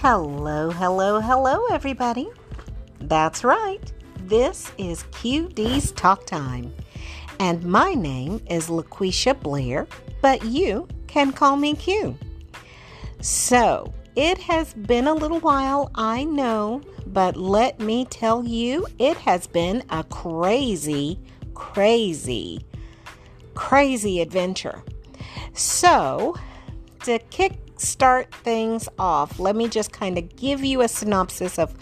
Hello, hello, hello, everybody. That's right. This is QD's Talk Time. And my name is LaQuisha Blair, but you can call me Q. So, it has been a little while, I know, but let me tell you, it has been a crazy, crazy, crazy adventure. So, to kick start things off, let me just kind of give you a synopsis of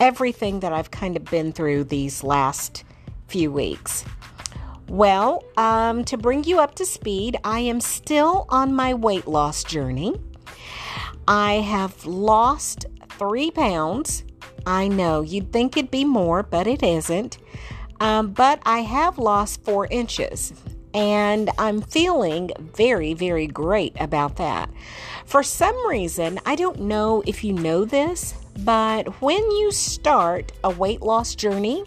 everything that I've kind of been through these last few weeks. Well, um, to bring you up to speed, I am still on my weight loss journey. I have lost three pounds. I know you'd think it'd be more, but it isn't. Um, but I have lost four inches and I'm feeling very, very great about that. For some reason, I don't know if you know this, but when you start a weight loss journey,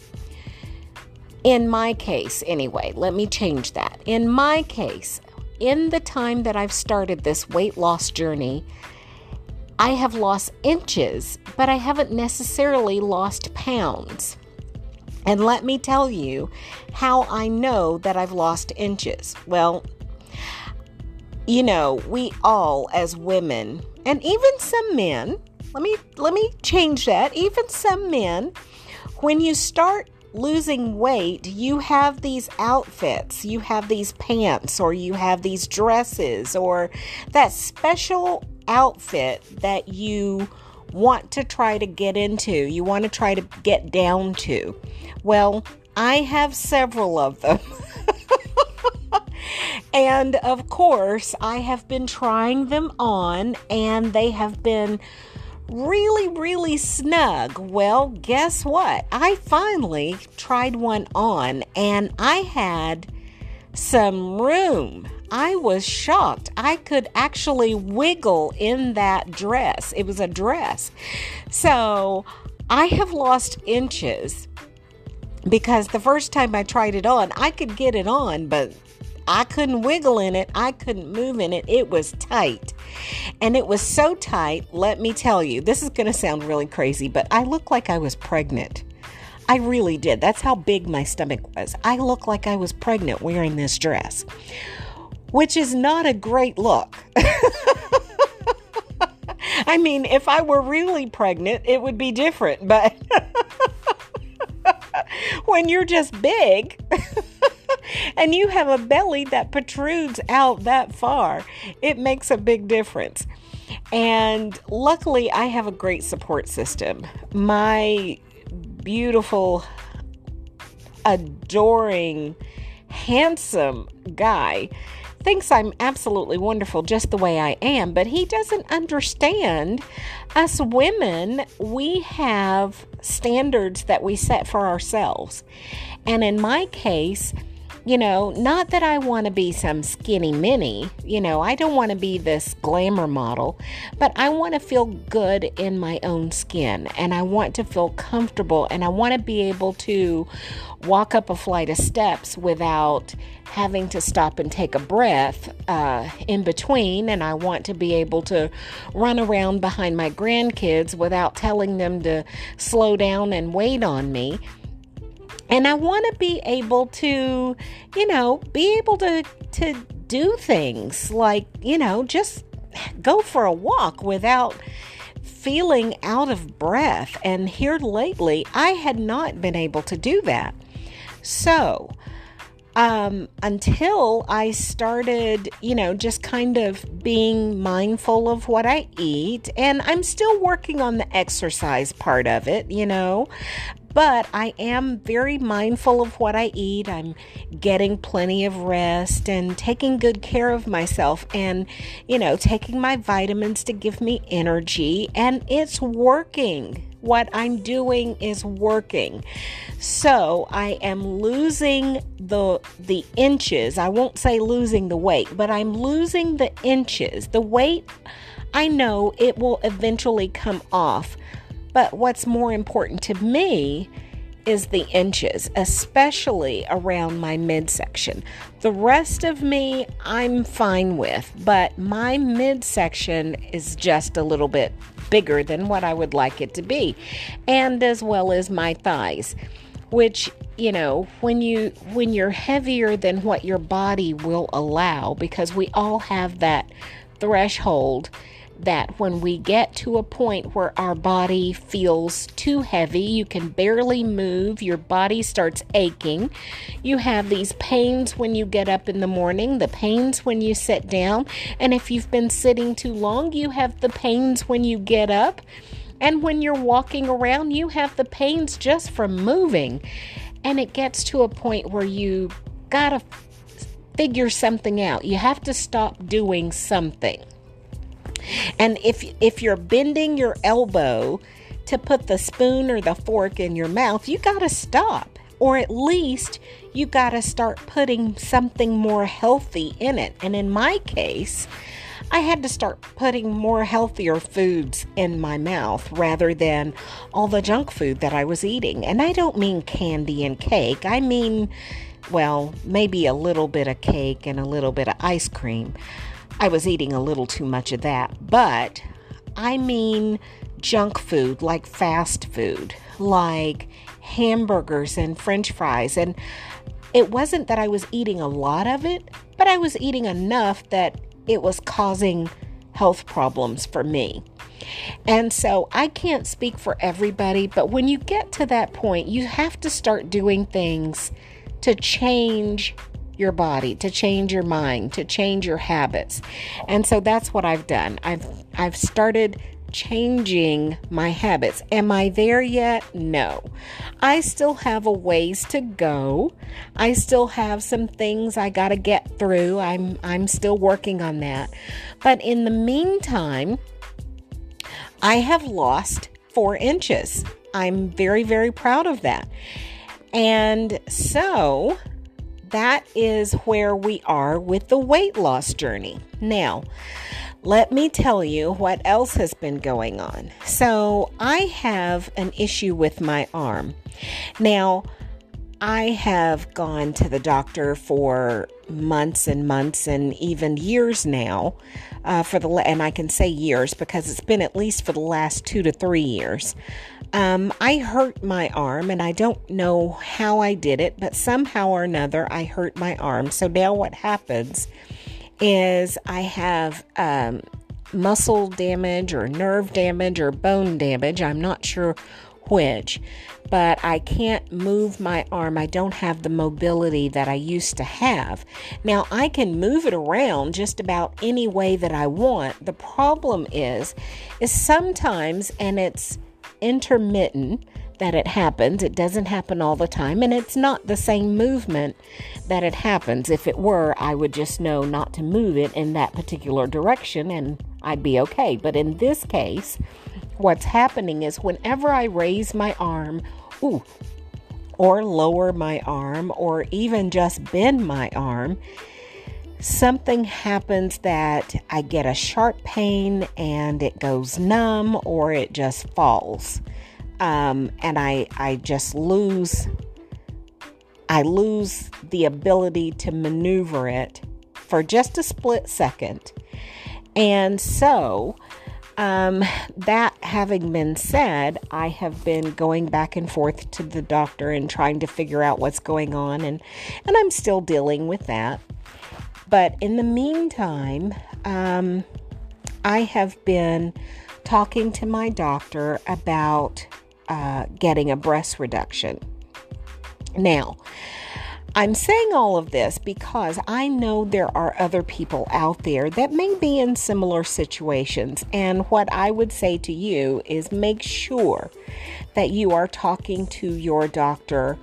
in my case, anyway, let me change that. In my case, in the time that I've started this weight loss journey, I have lost inches, but I haven't necessarily lost pounds. And let me tell you how I know that I've lost inches. Well, you know, we all as women and even some men, let me let me change that. Even some men when you start losing weight, you have these outfits, you have these pants, or you have these dresses, or that special outfit that you want to try to get into, you want to try to get down to. Well, I have several of them. and of course, I have been trying them on, and they have been really, really snug. Well, guess what? I finally tried one on, and I had some room. I was shocked. I could actually wiggle in that dress. It was a dress. So I have lost inches because the first time I tried it on, I could get it on, but I couldn't wiggle in it. I couldn't move in it. It was tight. And it was so tight, let me tell you, this is going to sound really crazy, but I looked like I was pregnant. I really did. That's how big my stomach was. I looked like I was pregnant wearing this dress, which is not a great look. I mean, if I were really pregnant, it would be different, but when you're just big and you have a belly that protrudes out that far, it makes a big difference. And luckily, I have a great support system. My beautiful, adoring, handsome guy thinks I'm absolutely wonderful just the way I am, but he doesn't understand us women, we have standards that we set for ourselves. And in my case, you know, not that I want to be some skinny mini, you know, I don't want to be this glamour model, but I want to feel good in my own skin and I want to feel comfortable and I want to be able to walk up a flight of steps without having to stop and take a breath uh, in between. And I want to be able to run around behind my grandkids without telling them to slow down and wait on me. And I want to be able to, you know, be able to to do things like, you know, just go for a walk without feeling out of breath. And here lately, I had not been able to do that. So, um, until I started, you know, just kind of being mindful of what I eat. And I'm still working on the exercise part of it, you know. But I am very mindful of what I eat. I'm getting plenty of rest and taking good care of myself and, you know, taking my vitamins to give me energy. And it's working. What I'm doing is working. So I am losing the the inches. I won't say losing the weight, but I'm losing the inches. The weight I know it will eventually come off but what's more important to me is the inches, especially around my midsection. The rest of me, I'm fine with, but my midsection is just a little bit bigger than what I would like it to be, and as well as my thighs, which you know when you when you're heavier than what your body will allow because we all have that threshold that when we get to a point where our body feels too heavy, you can barely move, your body starts aching, you have these pains when you get up in the morning, the pains when you sit down, and if you've been sitting too long, you have the pains when you get up. And when you're walking around, you have the pains just from moving. And it gets to a point where you gotta figure something out. You have to stop doing something. And if if you're bending your elbow to put the spoon or the fork in your mouth, you got to stop. Or at least you got to start putting something more healthy in it. And in my case, I had to start putting more healthier foods in my mouth rather than all the junk food that I was eating. And I don't mean candy and cake. I mean, well, maybe a little bit of cake and a little bit of ice cream. I was eating a little too much of that, but I mean junk food like fast food, like hamburgers and french fries. And it wasn't that I was eating a lot of it, but I was eating enough that it was causing health problems for me. And so I can't speak for everybody, but when you get to that point, you have to start doing things to change your body, to change your mind, to change your habits. And so that's what I've done. I've I've started changing my habits. Am I there yet? No. I still have a ways to go. I still have some things I got to get through. I'm I'm still working on that. But in the meantime, I have lost 4 inches. I'm very very proud of that. And so that is where we are with the weight loss journey. Now, let me tell you what else has been going on. So, I have an issue with my arm. Now, I have gone to the doctor for months and months and even years now. Uh, for the and I can say years because it's been at least for the last two to three years. Um, I hurt my arm, and I don't know how I did it, but somehow or another I hurt my arm. So now what happens is I have um, muscle damage, or nerve damage, or bone damage. I'm not sure which, but I can't move my arm. I don't have the mobility that I used to have. Now I can move it around just about any way that I want. The problem is is sometimes and it's intermittent that it happens. It doesn't happen all the time, and it's not the same movement that it happens. If it were, I would just know not to move it in that particular direction and I'd be okay. But in this case, what's happening is whenever I raise my arm, ooh, or lower my arm, or even just bend my arm, something happens that I get a sharp pain and it goes numb or it just falls. Um, and I, I just lose I lose the ability to maneuver it for just a split second. And so, um, that having been said, I have been going back and forth to the doctor and trying to figure out what's going on, and, and I'm still dealing with that. But in the meantime, um, I have been talking to my doctor about uh, getting a breast reduction. Now, I'm saying all of this because I know there are other people out there that may be in similar situations. And what I would say to you is make sure that you are talking to your doctor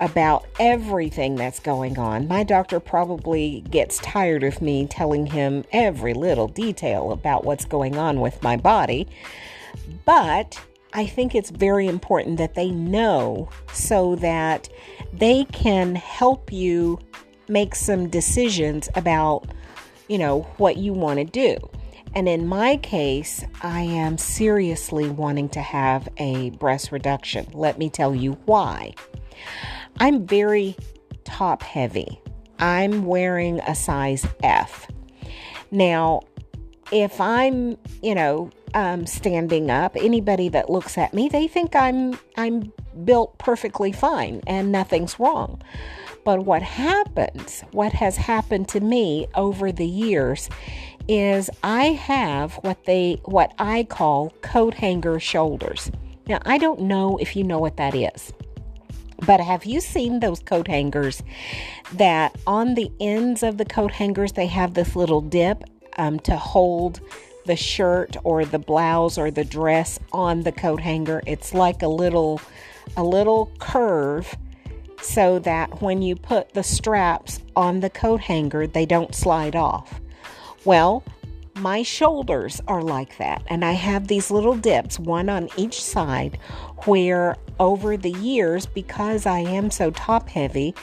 about everything that's going on. My doctor probably gets tired of me telling him every little detail about what's going on with my body. But I think it's very important that they know so that they can help you make some decisions about, you know, what you want to do. And in my case, I am seriously wanting to have a breast reduction. Let me tell you why. I'm very top heavy. I'm wearing a size F. Now, if I'm, you know, um, standing up. Anybody that looks at me, they think I'm I'm built perfectly fine and nothing's wrong. But what happens, what has happened to me over the years is I have what they what I call coat hanger shoulders. Now, I don't know if you know what that is. But have you seen those coat hangers that on the ends of the coat hangers they have this little dip um, to hold the shirt or the blouse or the dress on the coat hanger? It's like a little a little curve so that when you put the straps on the coat hanger, they don't slide off. Well, my shoulders are like that, and I have these little dips, one on each side, where over the years, because I am so top heavy,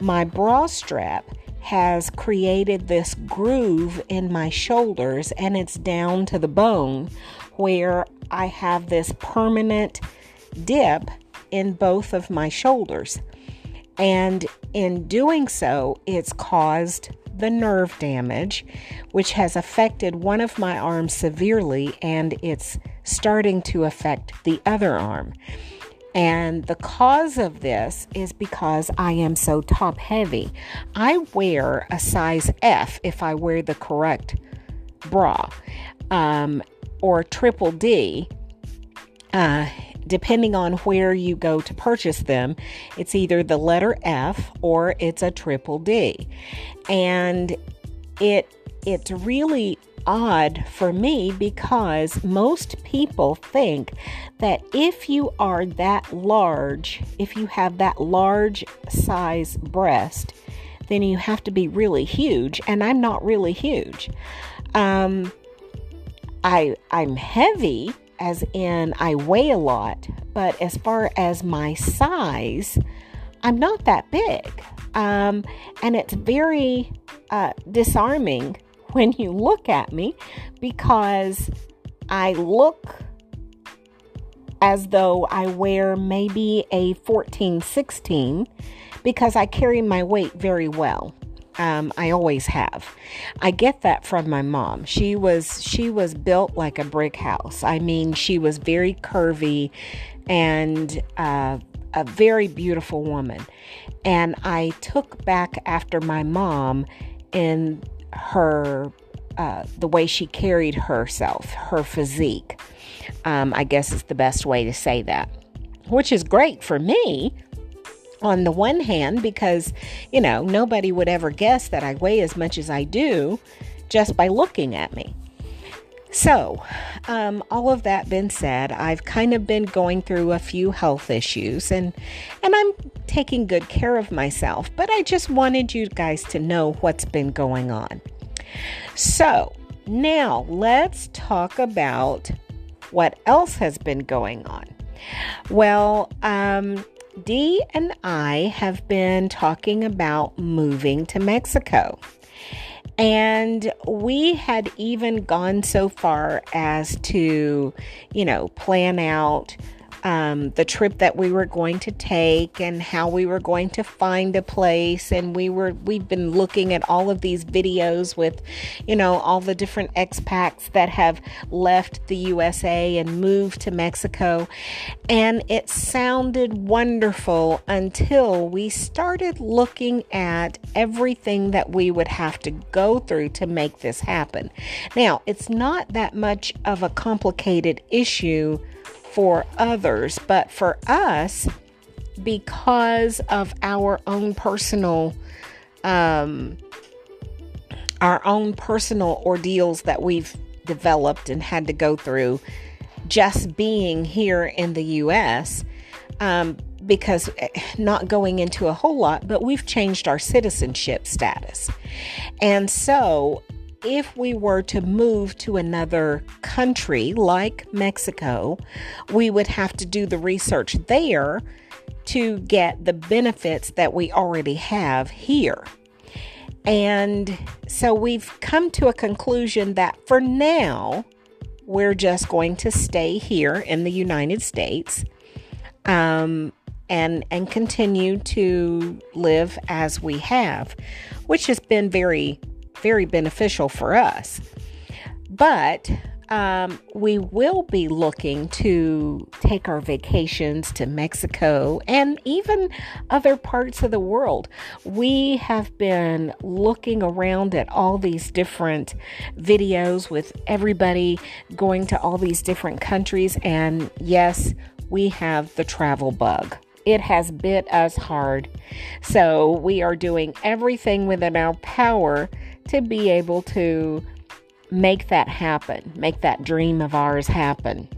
my bra strap has created this groove in my shoulders and it's down to the bone where I have this permanent dip in both of my shoulders. And in doing so, it's caused the nerve damage, which has affected one of my arms severely, and it's starting to affect the other arm. And the cause of this is because I am so top heavy. I wear a size F if I wear the correct bra, um, or triple D. Uh, depending on where you go to purchase them, it's either the letter F or it's a triple D. And it it's really odd for me because most people think that if you are that large, if you have that large size breast, then you have to be really huge and I'm not really huge. Um I I'm heavy as in I weigh a lot, but as far as my size, I'm not that big. Um, and it's very uh, disarming when you look at me because I look as though I wear maybe a 14, 16 because I carry my weight very well. Um, I always have. I get that from my mom. She was she was built like a brick house. I mean, she was very curvy and uh, a very beautiful woman. And I took back after my mom in her uh, the way she carried herself, her physique. Um, I guess is the best way to say that, which is great for me on the one hand, because, you know, nobody would ever guess that I weigh as much as I do just by looking at me. So, um, all of that been said, I've kind of been going through a few health issues and and I'm taking good care of myself, but I just wanted you guys to know what's been going on. So, now let's talk about what else has been going on. Well, um, Dee and I have been talking about moving to Mexico. And we had even gone so far as to, you know, plan out um, the trip that we were going to take and how we were going to find a place. And we were we've been looking at all of these videos with you know all the different expats that have left the USA and moved to Mexico. And it sounded wonderful until we started looking at everything that we would have to go through to make this happen. Now it's not that much of a complicated issue for others, but for us, because of our own personal, um, our own personal ordeals that we've developed and had to go through just being here in the U.S. Um, because eh, not going into a whole lot, but we've changed our citizenship status. And so if we were to move to another country like Mexico, we would have to do the research there to get the benefits that we already have here. And so we've come to a conclusion that for now, we're just going to stay here in the United States um, and, and continue to live as we have, which has been very very beneficial for us. But um, we will be looking to take our vacations to Mexico and even other parts of the world. We have been looking around at all these different videos with everybody going to all these different countries, and yes, we have the travel bug. It has bit us hard. So, we are doing everything within our power to be able to make that happen, make that dream of ours happen.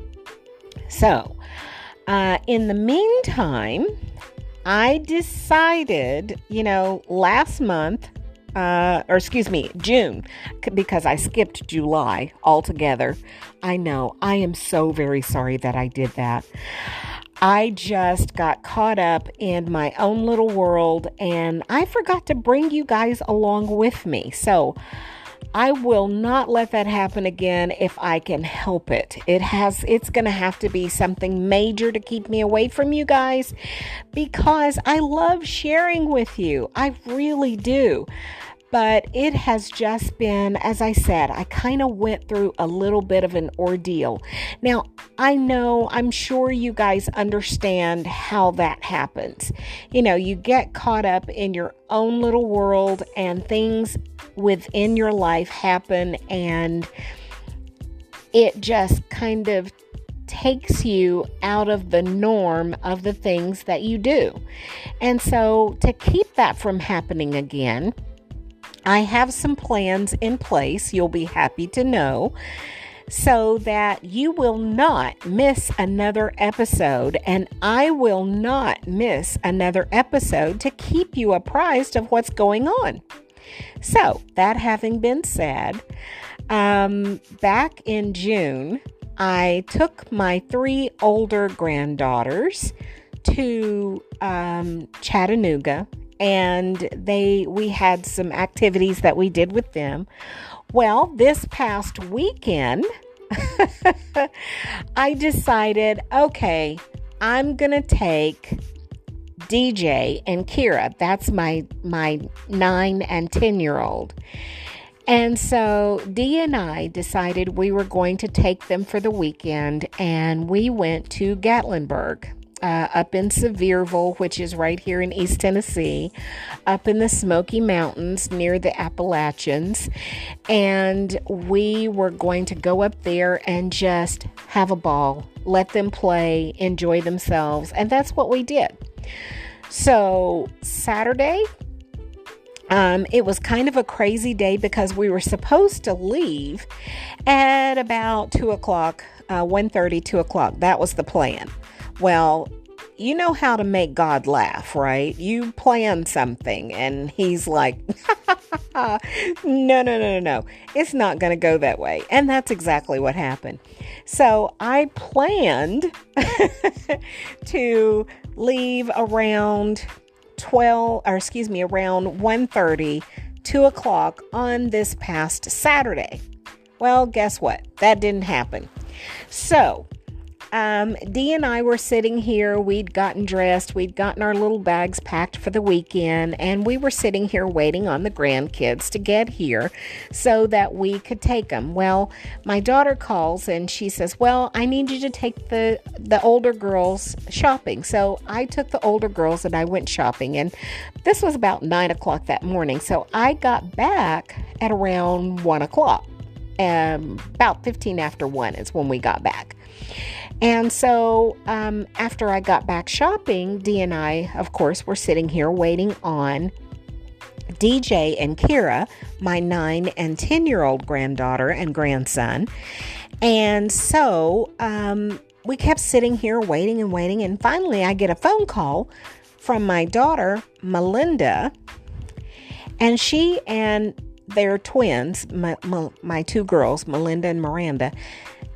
So, uh, in the meantime, I decided, you know, last month, uh, or excuse me, June, because I skipped July altogether. I know, I am so very sorry that I did that. I just got caught up in my own little world and I forgot to bring you guys along with me. So, I will not let that happen again if I can help it. It has it's going to have to be something major to keep me away from you guys because I love sharing with you. I really do but it has just been, as I said, I kind of went through a little bit of an ordeal. Now, I know, I'm sure you guys understand how that happens. You know, you get caught up in your own little world, and things within your life happen, and it just kind of takes you out of the norm of the things that you do. And so, to keep that from happening again, I have some plans in place, you'll be happy to know, so that you will not miss another episode, and I will not miss another episode to keep you apprised of what's going on. So, that having been said, um, back in June, I took my three older granddaughters to um, Chattanooga and they we had some activities that we did with them. Well, this past weekend I decided, okay, I'm going to take DJ and Kira. That's my my 9 and 10 year old. And so Dee and I decided we were going to take them for the weekend and we went to Gatlinburg uh, up in Sevierville, which is right here in East Tennessee, up in the Smoky Mountains near the Appalachians. And we were going to go up there and just have a ball, let them play, enjoy themselves. And that's what we did. So, Saturday, um, it was kind of a crazy day because we were supposed to leave at about 2 o'clock, uh, 1.30, 2 o'clock. That was the plan. Well, you know how to make God laugh, right? You plan something and he's like, no, no, no, no, no. It's not going to go that way. And that's exactly what happened. So I planned to leave around 12, or excuse me, around 1.30, 2 o'clock on this past Saturday. Well, guess what? That didn't happen. So um, Dee and I were sitting here. We'd gotten dressed, we'd gotten our little bags packed for the weekend, and we were sitting here waiting on the grandkids to get here so that we could take them. Well, my daughter calls and she says, "Well, I need you to take the the older girls shopping." So I took the older girls and I went shopping, and this was about nine o'clock that morning. So I got back at around one o'clock. Um, about 15 after 1 is when we got back. And so um, after I got back shopping, Dee and I, of course, were sitting here waiting on DJ and Kira, my nine and 10 year old granddaughter and grandson. And so um, we kept sitting here waiting and waiting. And finally, I get a phone call from my daughter, Melinda. And she and their twins, my, my, my two girls, Melinda and Miranda,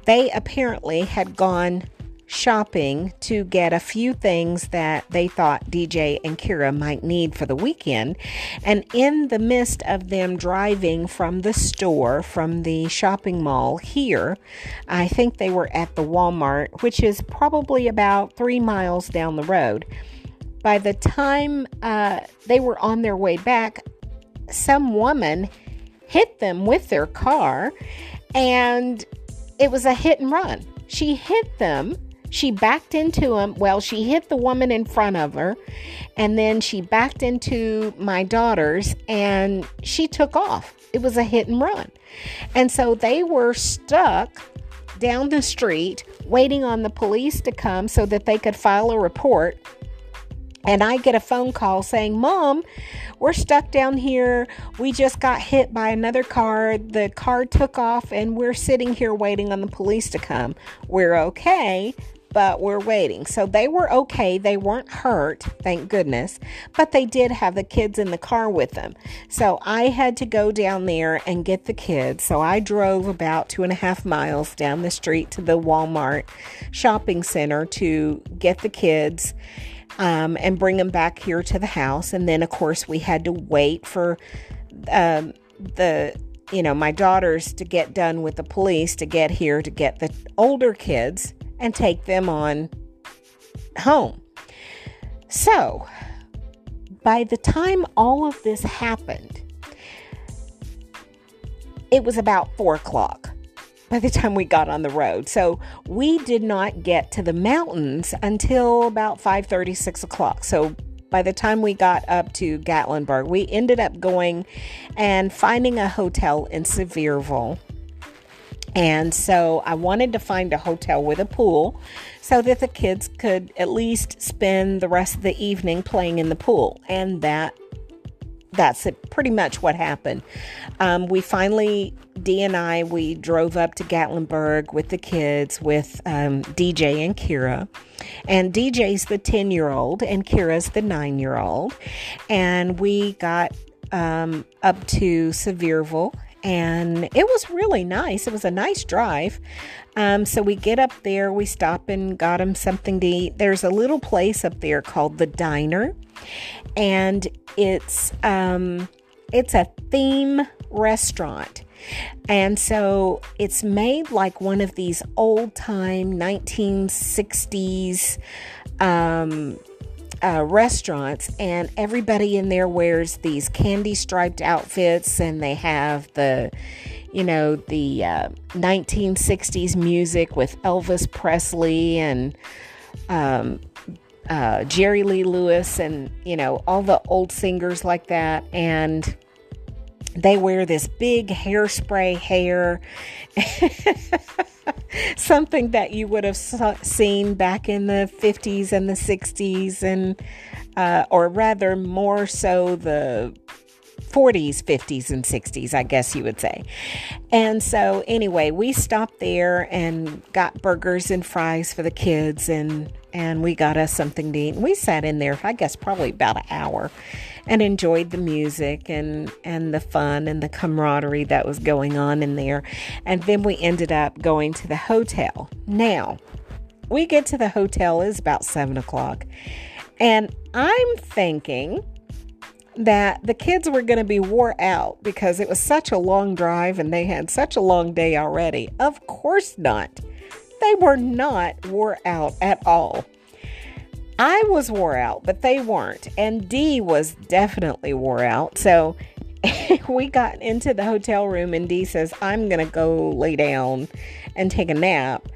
they apparently had gone shopping to get a few things that they thought DJ and Kira might need for the weekend. And in the midst of them driving from the store, from the shopping mall here, I think they were at the Walmart, which is probably about three miles down the road. By the time uh, they were on their way back, some woman hit them with their car and it was a hit and run. She hit them. She backed into him. Well, she hit the woman in front of her, and then she backed into my daughters and she took off. It was a hit and run. And so they were stuck down the street waiting on the police to come so that they could file a report. And I get a phone call saying, Mom, we're stuck down here. We just got hit by another car. The car took off, and we're sitting here waiting on the police to come. We're okay, but we're waiting. So they were okay. They weren't hurt, thank goodness, but they did have the kids in the car with them. So I had to go down there and get the kids. So I drove about two and a half miles down the street to the Walmart shopping center to get the kids. Um, and bring them back here to the house. And then, of course, we had to wait for um, the you know, my daughters to get done with the police to get here to get the older kids and take them on home. So, by the time all of this happened, it was about four o'clock by the time we got on the road. So we did not get to the mountains until about 5 6 o'clock. So by the time we got up to Gatlinburg, we ended up going and finding a hotel in Sevierville and so I wanted to find a hotel with a pool so that the kids could at least spend the rest of the evening playing in the pool. And that that's it, pretty much what happened. Um, we finally, Dee and I, we drove up to Gatlinburg with the kids, with um, DJ and Kira. And DJ's the 10 year old, and Kira's the 9 year old. And we got um, up to Sevierville and it was really nice. It was a nice drive. Um, so we get up there, we stop and got him something to eat. There's a little place up there called the Diner, and it's um, it's a theme restaurant. And so it's made like one of these old time 1960s um, uh, restaurants, and everybody in there wears these candy striped outfits, and they have the, you know, the uh, 1960s music with Elvis Presley and um, uh, Jerry Lee Lewis, and you know, all the old singers like that, and they wear this big hairspray hair. something that you would have seen back in the 50s and the 60s, and uh, or rather, more so the 40s, 50s, and 60s, I guess you would say. And so, anyway, we stopped there and got burgers and fries for the kids, and and we got us something to eat. And we sat in there, I guess, probably about an hour and enjoyed the music and and the fun and the camaraderie that was going on in there. And then we ended up going to the hotel. Now, we get to the hotel is about seven o'clock, and I'm thinking that the kids were going to be wore out because it was such a long drive and they had such a long day already. Of course not. They were not wore out at all. I was wore out, but they weren't. And Dee was definitely wore out. So we got into the hotel room, and Dee says, I'm going to go lay down and take a nap.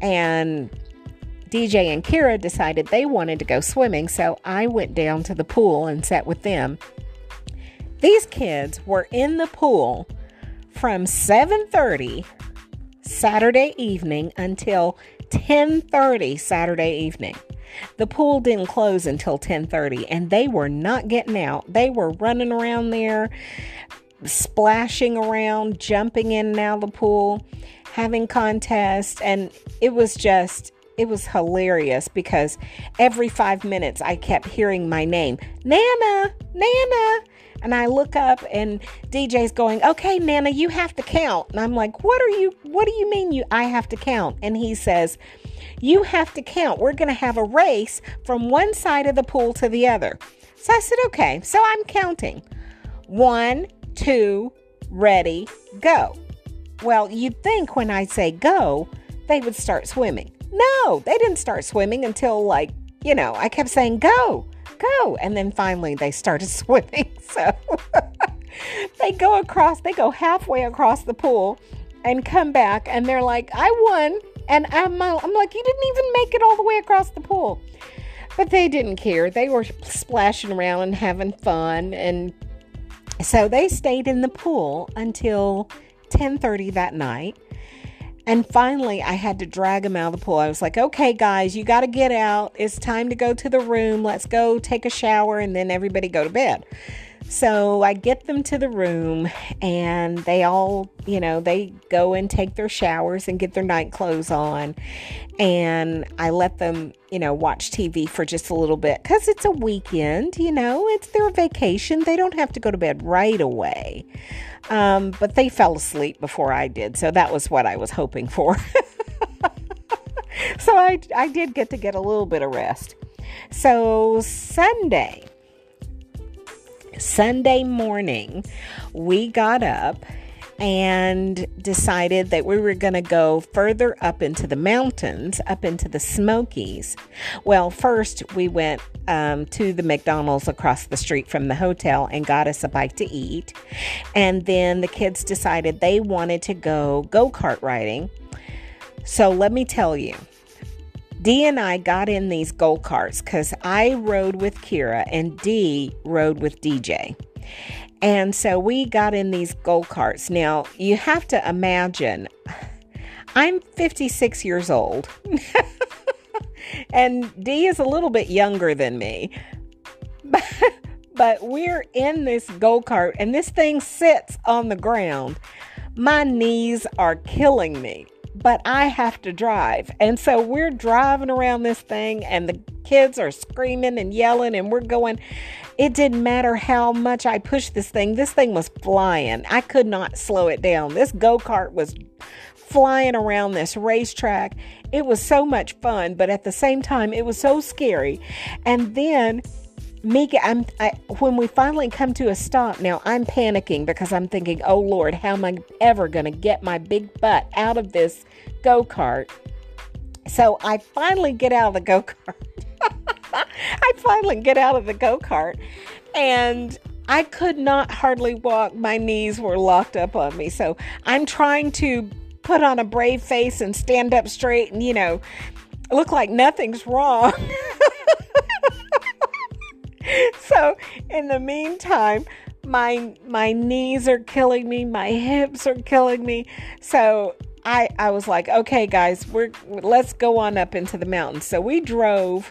And DJ and Kira decided they wanted to go swimming, so I went down to the pool and sat with them. These kids were in the pool from 7:30 Saturday evening until 10:30 Saturday evening. The pool didn't close until 10:30 and they were not getting out. They were running around there, splashing around, jumping in and out of the pool, having contests and it was just it was hilarious because every 5 minutes I kept hearing my name. Nana, Nana. And I look up and DJ's going, "Okay, Nana, you have to count." And I'm like, "What are you what do you mean you I have to count?" And he says, you have to count. We're going to have a race from one side of the pool to the other. So I said, okay. So I'm counting. One, two, ready, go. Well, you'd think when I say go, they would start swimming. No, they didn't start swimming until, like, you know, I kept saying, go, go. And then finally they started swimming. So they go across, they go halfway across the pool and come back and they're like, I won. And I'm, uh, I'm like, you didn't even make it all the way across the pool. But they didn't care. They were splashing around and having fun. And so they stayed in the pool until 10:30 that night. And finally, I had to drag them out of the pool. I was like, okay, guys, you got to get out. It's time to go to the room. Let's go take a shower and then everybody go to bed. So I get them to the room and they all, you know, they go and take their showers and get their night clothes on. And I let them, you know, watch TV for just a little bit because it's a weekend, you know, it's their vacation. They don't have to go to bed right away. Um, but they fell asleep before I did. So that was what I was hoping for. so I, I did get to get a little bit of rest. So Sunday, Sunday morning, we got up and decided that we were going to go further up into the mountains, up into the Smokies. Well, first we went um, to the McDonald's across the street from the hotel and got us a bite to eat. And then the kids decided they wanted to go go kart riding. So let me tell you. Dee and I got in these go karts because I rode with Kira and Dee rode with DJ. And so we got in these go karts. Now, you have to imagine, I'm 56 years old, and Dee is a little bit younger than me. But, but we're in this go kart, and this thing sits on the ground. My knees are killing me, but I have to drive. And so we're driving around this thing, and the kids are screaming and yelling, and we're going. It didn't matter how much I pushed this thing, this thing was flying. I could not slow it down. This go kart was flying around this racetrack. It was so much fun, but at the same time, it was so scary. And then Mika, I'm I, when we finally come to a stop. Now I'm panicking because I'm thinking, "Oh Lord, how am I ever going to get my big butt out of this go kart?" So I finally get out of the go kart. I finally get out of the go kart and I could not hardly walk. My knees were locked up on me. So I'm trying to put on a brave face and stand up straight and, you know, look like nothing's wrong. so in the meantime, my my knees are killing me, my hips are killing me. So I I was like, okay guys, we're let's go on up into the mountains. So we drove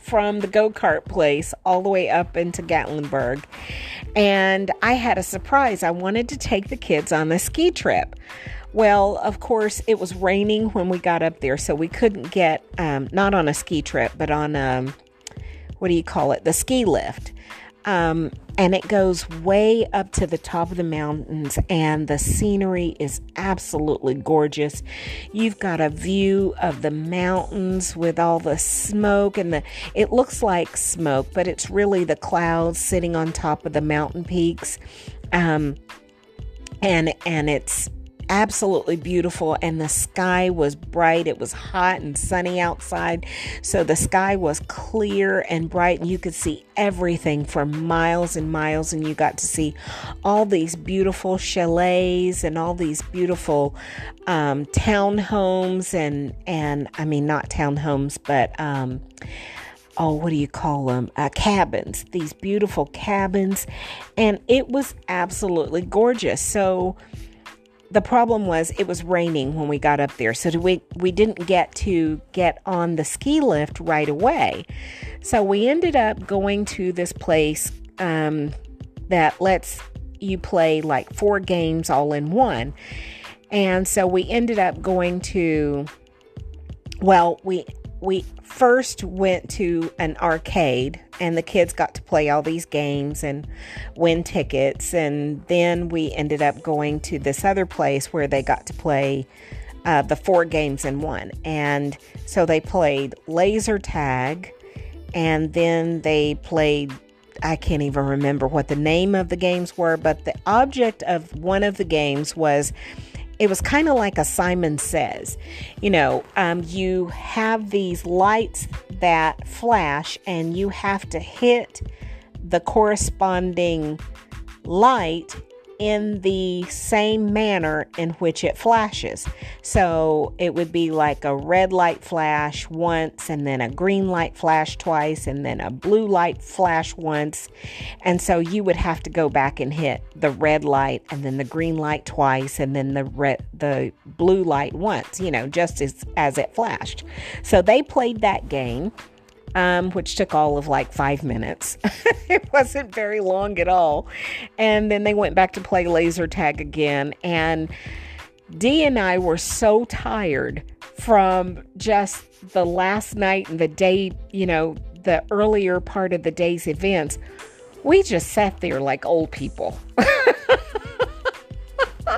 from the go kart place all the way up into Gatlinburg. And I had a surprise. I wanted to take the kids on a ski trip. Well, of course, it was raining when we got up there, so we couldn't get, um, not on a ski trip, but on, um, what do you call it? The ski lift. Um, and it goes way up to the top of the mountains, and the scenery is absolutely gorgeous. You've got a view of the mountains with all the smoke, and the it looks like smoke, but it's really the clouds sitting on top of the mountain peaks. Um, and and it's absolutely beautiful and the sky was bright. It was hot and sunny outside. So the sky was clear and bright and you could see everything for miles and miles and you got to see all these beautiful chalets and all these beautiful um, townhomes and and I mean not townhomes but um, oh, what do you call them? Uh, cabins, these beautiful cabins. And it was absolutely gorgeous. So, the problem was it was raining when we got up there. So we we didn't get to get on the ski lift right away. So we ended up going to this place um, that lets you play like four games all in one. And so we ended up going to well we we first went to an arcade and the kids got to play all these games and win tickets. And then we ended up going to this other place where they got to play uh, the four games in one. And so they played laser tag and then they played I can't even remember what the name of the games were, but the object of one of the games was it was kind of like a Simon Says. You know, um, you have these lights that flash, and you have to hit the corresponding light in the same manner in which it flashes. So it would be like a red light flash once, and then a green light flash twice, and then a blue light flash once. And so you would have to go back and hit the red light, and then the green light twice, and then the red, the blue light once. You know, just as as it flashed. So they played that game um, which took all of like five minutes. it wasn't very long at all. And then they went back to play laser tag again. And Dee and I were so tired from just the last night and the day, you know, the earlier part of the day's events. We just sat there like old people.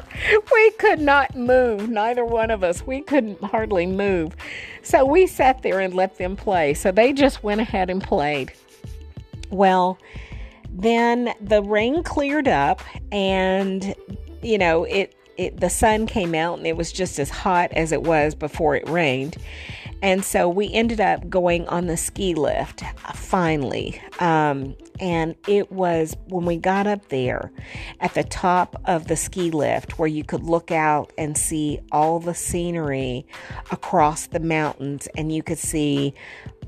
we could not move, neither one of us. We couldn't hardly move. So we sat there and let them play. So they just went ahead and played. Well, then the rain cleared up and you know, it it the sun came out and it was just as hot as it was before it rained. And so we ended up going on the ski lift finally. Um, and it was when we got up there at the top of the ski lift where you could look out and see all the scenery across the mountains, and you could see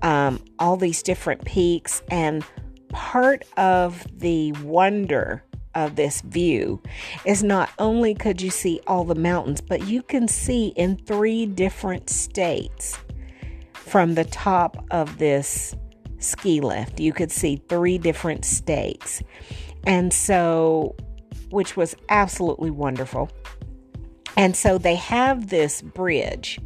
um, all these different peaks. And part of the wonder of this view is not only could you see all the mountains, but you can see in three different states from the top of this ski lift. You could see three different states. And so, which was absolutely wonderful. And so they have this bridge.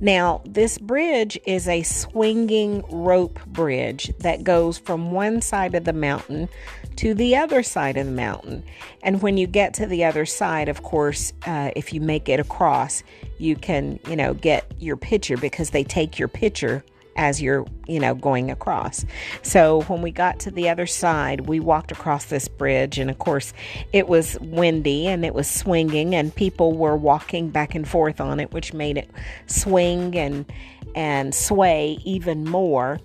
Now, this bridge is a swinging rope bridge that goes from one side of the mountain to the other side of the mountain. And when you get to the other side, of course, uh, if you make it across, you can, you know, get your picture because they take your picture as you're, you know, going across. So when we got to the other side, we walked across this bridge, and of course, it was windy and it was swinging, and people were walking back and forth on it, which made it swing and and sway even more.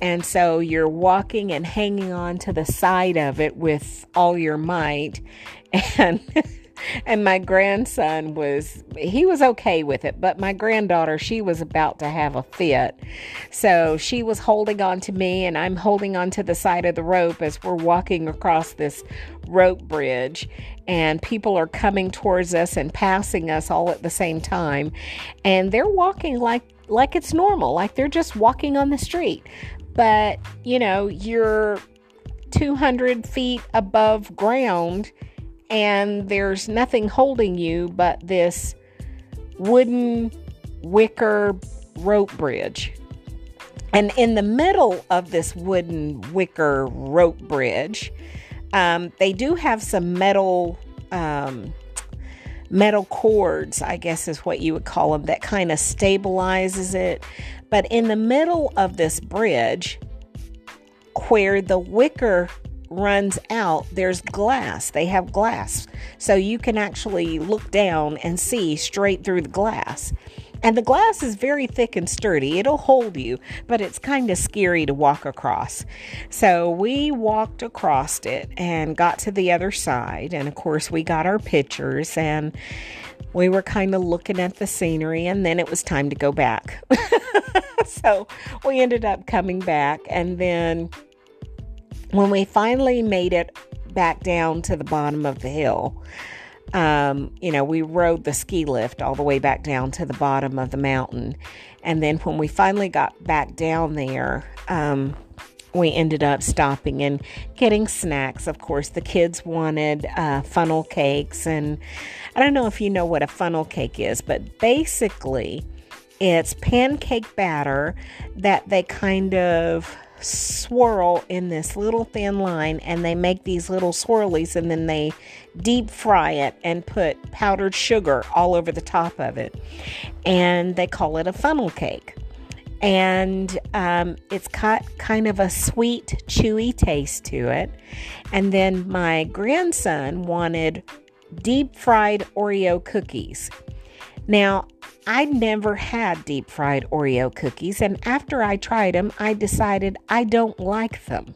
And so you're walking and hanging on to the side of it with all your might. And and my grandson was he was okay with it but my granddaughter she was about to have a fit. So she was holding on to me and i'm holding on to the side of the rope as we're walking across this rope bridge. And people are coming towards us and passing us all at the same time. And they're walking like like it's normal like they're just walking on the street but you know, you're 200 feet above ground and there's nothing holding you but this wooden wicker rope bridge. And in the middle of this wooden wicker rope bridge, um, they do have some metal um, metal cords, I guess is what you would call them, that kind of stabilizes it. But in the middle of this bridge, where the wicker runs out, there's glass. They have glass. So you can actually look down and see straight through the glass. And the glass is very thick and sturdy. It'll hold you, but it's kind of scary to walk across. So we walked across it and got to the other side. And of course, we got our pictures and we were kind of looking at the scenery. And then it was time to go back. so we ended up coming back. And then when we finally made it back down to the bottom of the hill, um, you know, we rode the ski lift all the way back down to the bottom of the mountain. And then when we finally got back down there, um, we ended up stopping and getting snacks. Of course, the kids wanted uh, funnel cakes. And I don't know if you know what a funnel cake is, but basically, it's pancake batter that they kind of swirl in this little thin line and they make these little swirlies and then they deep fry it and put powdered sugar all over the top of it. And they call it a funnel cake. And um, it's got kind of a sweet, chewy taste to it. And then my grandson wanted deep fried Oreo cookies. Now, I never had deep fried Oreo cookies, and after I tried them, I decided I don't like them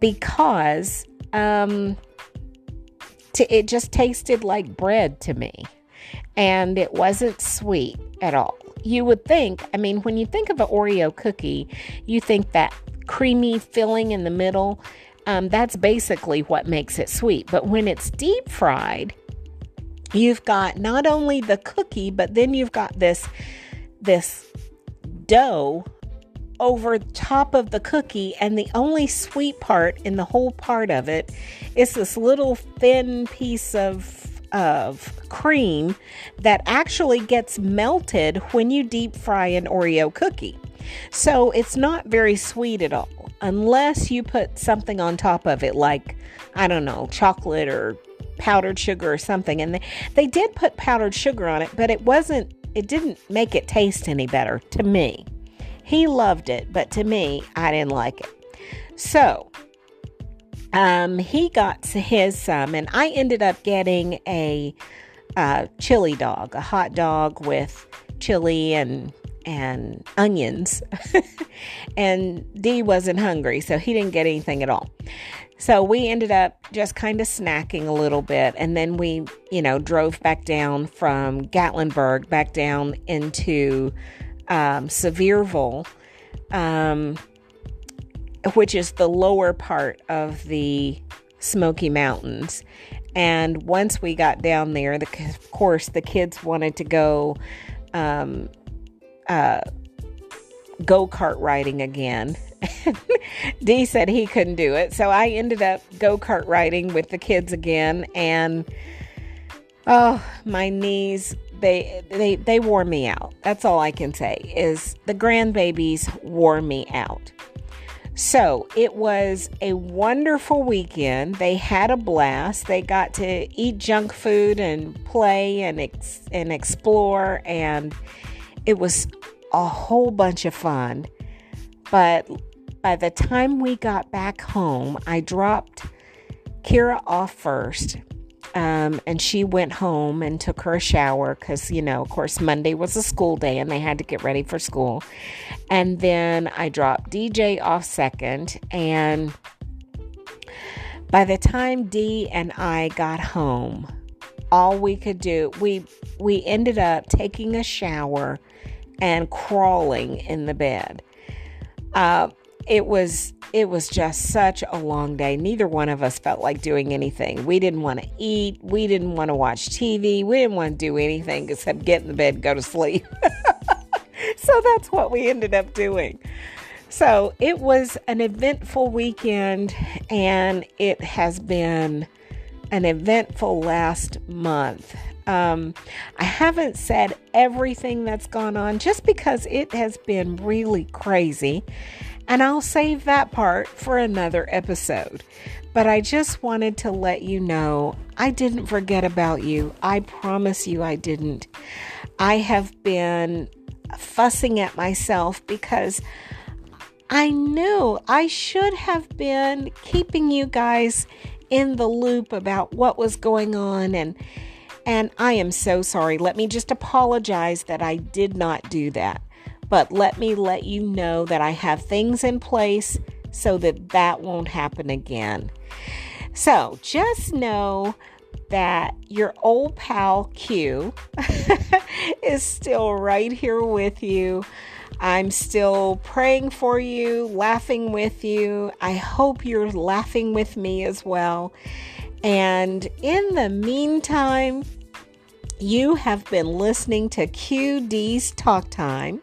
because um, it just tasted like bread to me. And it wasn't sweet at all. You would think, I mean, when you think of an Oreo cookie, you think that creamy filling in the middle. Um, that's basically what makes it sweet. But when it's deep fried, you've got not only the cookie, but then you've got this this dough over top of the cookie, and the only sweet part in the whole part of it is this little thin piece of of cream that actually gets melted when you deep fry an Oreo cookie. So it's not very sweet at all, unless you put something on top of it, like, I don't know, chocolate or powdered sugar or something. And they, they did put powdered sugar on it, but it wasn't, it didn't make it taste any better to me. He loved it, but to me, I didn't like it. So, um, he got his some, and I ended up getting a uh, chili dog, a hot dog with chili and and onions. and Dee wasn't hungry, so he didn't get anything at all. So we ended up just kind of snacking a little bit, and then we, you know, drove back down from Gatlinburg back down into um, Sevierville, um, which is the lower part of the Smoky Mountains. And once we got down there, the, of course, the kids wanted to go um, uh, go kart riding again. Dee said he couldn't do it, so I ended up go kart riding with the kids again, and oh, my knees they they they wore me out. That's all I can say is the grandbabies wore me out. So it was a wonderful weekend. They had a blast. They got to eat junk food and play and ex- and explore, and it was a whole bunch of fun. But by the time we got back home, I dropped Kira off first. Um, and she went home and took her a shower because, you know, of course, Monday was a school day and they had to get ready for school. And then I dropped DJ off second. And by the time D and I got home, all we could do, we we ended up taking a shower and crawling in the bed. Uh, it was it was just such a long day. Neither one of us felt like doing anything. We didn't want to eat. We didn't want to watch TV. We didn't want to do anything except get in the bed, go to sleep. so that's what we ended up doing. So it was an eventful weekend, and it has been an eventful last month. Um, I haven't said everything that's gone on just because it has been really crazy. And I'll save that part for another episode. But I just wanted to let you know I didn't forget about you. I promise you I didn't. I have been fussing at myself because I knew I should have been keeping you guys in the loop about what was going on and and I am so sorry. Let me just apologize that I did not do that. But let me let you know that I have things in place so that that won't happen again. So just know that your old pal Q is still right here with you. I'm still praying for you, laughing with you. I hope you're laughing with me as well. And in the meantime, you have been listening to QD's Talk Time.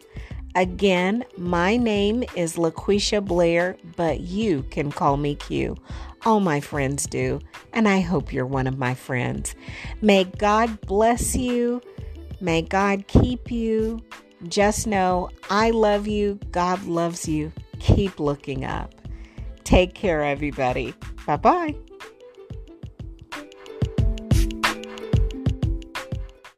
Again, my name is LaQuisha Blair, but you can call me Q. All my friends do, and I hope you're one of my friends. May God bless you. May God keep you. Just know I love you. God loves you. Keep looking up. Take care, everybody. Bye bye.